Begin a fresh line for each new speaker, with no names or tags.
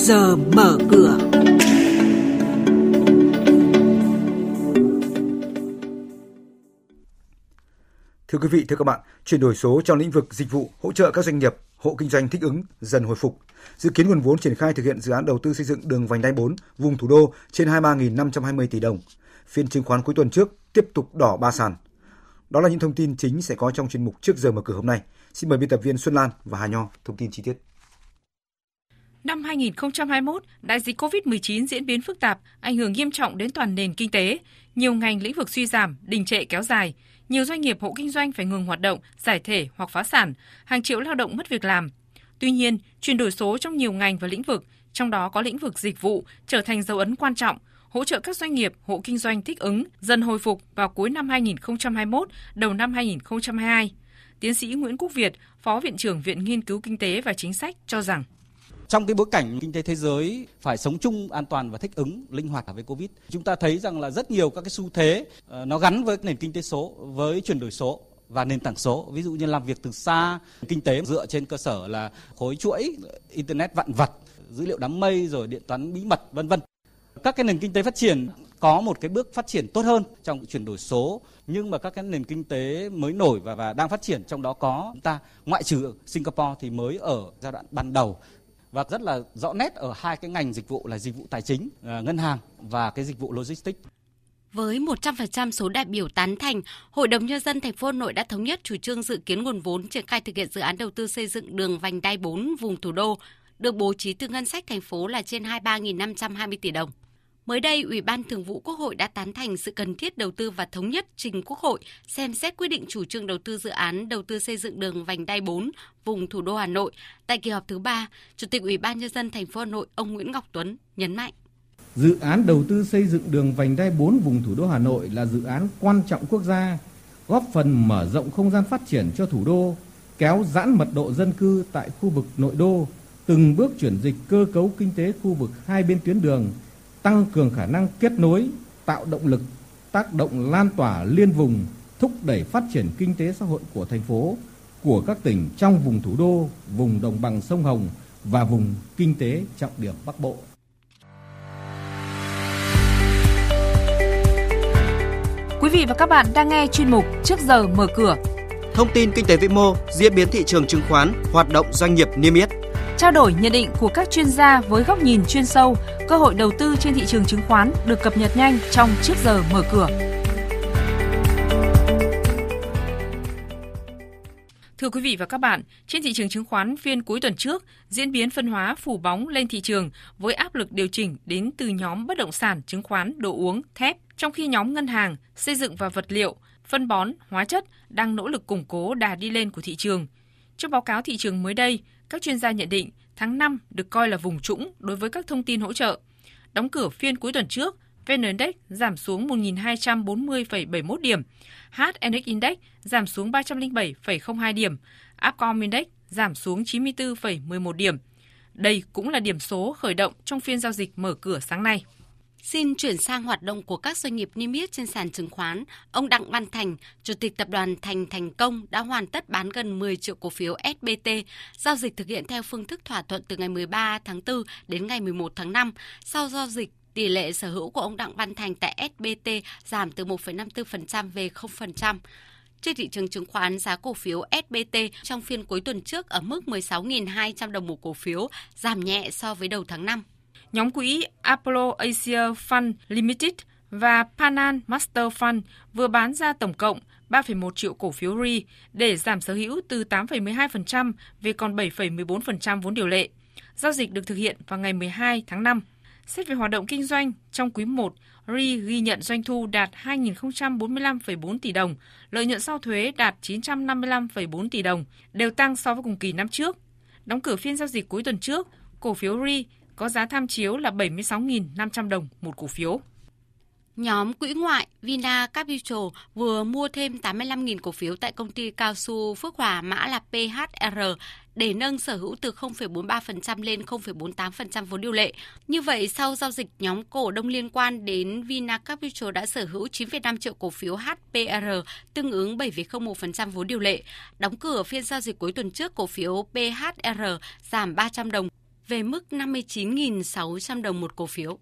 giờ mở cửa.
Thưa quý vị, thưa các bạn, chuyển đổi số trong lĩnh vực dịch vụ hỗ trợ các doanh nghiệp, hộ kinh doanh thích ứng dần hồi phục. Dự kiến nguồn vốn triển khai thực hiện dự án đầu tư xây dựng đường vành đai 4 vùng thủ đô trên 23.520 tỷ đồng. Phiên chứng khoán cuối tuần trước tiếp tục đỏ ba sàn. Đó là những thông tin chính sẽ có trong chuyên mục trước giờ mở cửa hôm nay. Xin mời biên tập viên Xuân Lan và Hà Nho thông tin chi tiết.
Năm 2021, đại dịch COVID-19 diễn biến phức tạp, ảnh hưởng nghiêm trọng đến toàn nền kinh tế. Nhiều ngành lĩnh vực suy giảm, đình trệ kéo dài. Nhiều doanh nghiệp hộ kinh doanh phải ngừng hoạt động, giải thể hoặc phá sản. Hàng triệu lao động mất việc làm. Tuy nhiên, chuyển đổi số trong nhiều ngành và lĩnh vực, trong đó có lĩnh vực dịch vụ, trở thành dấu ấn quan trọng, hỗ trợ các doanh nghiệp, hộ kinh doanh thích ứng, dần hồi phục vào cuối năm 2021, đầu năm 2022. Tiến sĩ Nguyễn Quốc Việt, Phó Viện trưởng Viện Nghiên cứu Kinh tế và Chính sách cho rằng
trong cái bối cảnh kinh tế thế giới phải sống chung an toàn và thích ứng, linh hoạt với covid, chúng ta thấy rằng là rất nhiều các cái xu thế ờ, nó gắn với nền kinh tế số, với chuyển đổi số và nền tảng số. Ví dụ như làm việc từ xa, kinh tế dựa trên cơ sở là khối chuỗi ờ, internet vạn vật, dữ liệu đám mây rồi điện toán bí mật, vân vân. Các cái nền kinh tế phát triển có một cái bước phát triển tốt hơn trong chuyển đổi số, nhưng mà các cái nền kinh tế mới nổi và và đang phát triển trong đó có chúng ta, ngoại trừ Singapore thì mới ở giai đoạn ban đầu và rất là rõ nét ở hai cái ngành dịch vụ là dịch vụ tài chính, ờ, ngân hàng và cái dịch vụ logistics.
Với 100% số đại biểu tán thành, Hội đồng nhân dân thành phố Hà Nội đã thống nhất chủ trương dự kiến nguồn vốn triển khai thực hiện dự án đầu tư xây dựng đường vành đai 4 vùng thủ đô được bố trí từ ngân sách thành phố là trên 23.520 tỷ đồng. Mới đây, Ủy ban Thường vụ Quốc hội đã tán thành sự cần thiết đầu tư và thống nhất trình Quốc hội xem xét quyết định chủ trương đầu tư dự án đầu tư xây dựng đường vành đai 4 vùng thủ đô Hà Nội. Tại kỳ họp thứ 3, Chủ tịch Ủy ban nhân dân thành phố Hà Nội ông Nguyễn Ngọc Tuấn nhấn mạnh
Dự án đầu tư xây dựng đường vành đai 4 vùng thủ đô Hà Nội là dự án quan trọng quốc gia, góp phần mở rộng không gian phát triển cho thủ đô, kéo giãn mật độ dân cư tại khu vực nội đô, từng bước chuyển dịch cơ cấu kinh tế khu vực hai bên tuyến đường, tăng cường khả năng kết nối, tạo động lực, tác động lan tỏa liên vùng, thúc đẩy phát triển kinh tế xã hội của thành phố, của các tỉnh trong vùng thủ đô, vùng đồng bằng sông Hồng và vùng kinh tế trọng điểm Bắc Bộ.
Quý vị và các bạn đang nghe chuyên mục Trước giờ mở cửa.
Thông tin kinh tế vĩ mô, diễn biến thị trường chứng khoán, hoạt động doanh nghiệp niêm yết
trao đổi nhận định của các chuyên gia với góc nhìn chuyên sâu, cơ hội đầu tư trên thị trường chứng khoán được cập nhật nhanh trong trước giờ mở cửa. Thưa quý vị và các bạn, trên thị trường chứng khoán phiên cuối tuần trước, diễn biến phân hóa phủ bóng lên thị trường với áp lực điều chỉnh đến từ nhóm bất động sản, chứng khoán, đồ uống, thép, trong khi nhóm ngân hàng, xây dựng và vật liệu, phân bón, hóa chất đang nỗ lực củng cố đà đi lên của thị trường. Trong báo cáo thị trường mới đây, các chuyên gia nhận định tháng 5 được coi là vùng trũng đối với các thông tin hỗ trợ. Đóng cửa phiên cuối tuần trước, VN Index giảm xuống 1.240,71 điểm, HNX Index giảm xuống 307,02 điểm, Upcom Index giảm xuống 94,11 điểm. Đây cũng là điểm số khởi động trong phiên giao dịch mở cửa sáng nay.
Xin chuyển sang hoạt động của các doanh nghiệp niêm yết trên sàn chứng khoán. Ông Đặng Văn Thành, Chủ tịch Tập đoàn Thành Thành Công đã hoàn tất bán gần 10 triệu cổ phiếu SBT. Giao dịch thực hiện theo phương thức thỏa thuận từ ngày 13 tháng 4 đến ngày 11 tháng 5. Sau giao dịch, tỷ lệ sở hữu của ông Đặng Văn Thành tại SBT giảm từ 1,54% về 0%. Trên thị trường chứng khoán, giá cổ phiếu SBT trong phiên cuối tuần trước ở mức 16.200 đồng một cổ phiếu, giảm nhẹ so với đầu tháng 5
nhóm quỹ Apollo Asia Fund Limited và Panan Master Fund vừa bán ra tổng cộng 3,1 triệu cổ phiếu RI để giảm sở hữu từ 8,12% về còn 7,14% vốn điều lệ. Giao dịch được thực hiện vào ngày 12 tháng 5. Xét về hoạt động kinh doanh, trong quý 1, RI ghi nhận doanh thu đạt 2.045,4 tỷ đồng, lợi nhuận sau thuế đạt 955,4 tỷ đồng, đều tăng so với cùng kỳ năm trước. Đóng cửa phiên giao dịch cuối tuần trước, cổ phiếu RI có giá tham chiếu là 76.500 đồng một cổ phiếu.
Nhóm quỹ ngoại Vina Capital vừa mua thêm 85.000 cổ phiếu tại công ty cao su Phước Hòa mã là PHR để nâng sở hữu từ 0,43% lên 0,48% vốn điều lệ. Như vậy, sau giao dịch, nhóm cổ đông liên quan đến Vina Capital đã sở hữu 9,5 triệu cổ phiếu HPR, tương ứng 7,01% vốn điều lệ. Đóng cửa phiên giao dịch cuối tuần trước, cổ phiếu PHR giảm 300 đồng về mức 59.600 đồng một cổ phiếu.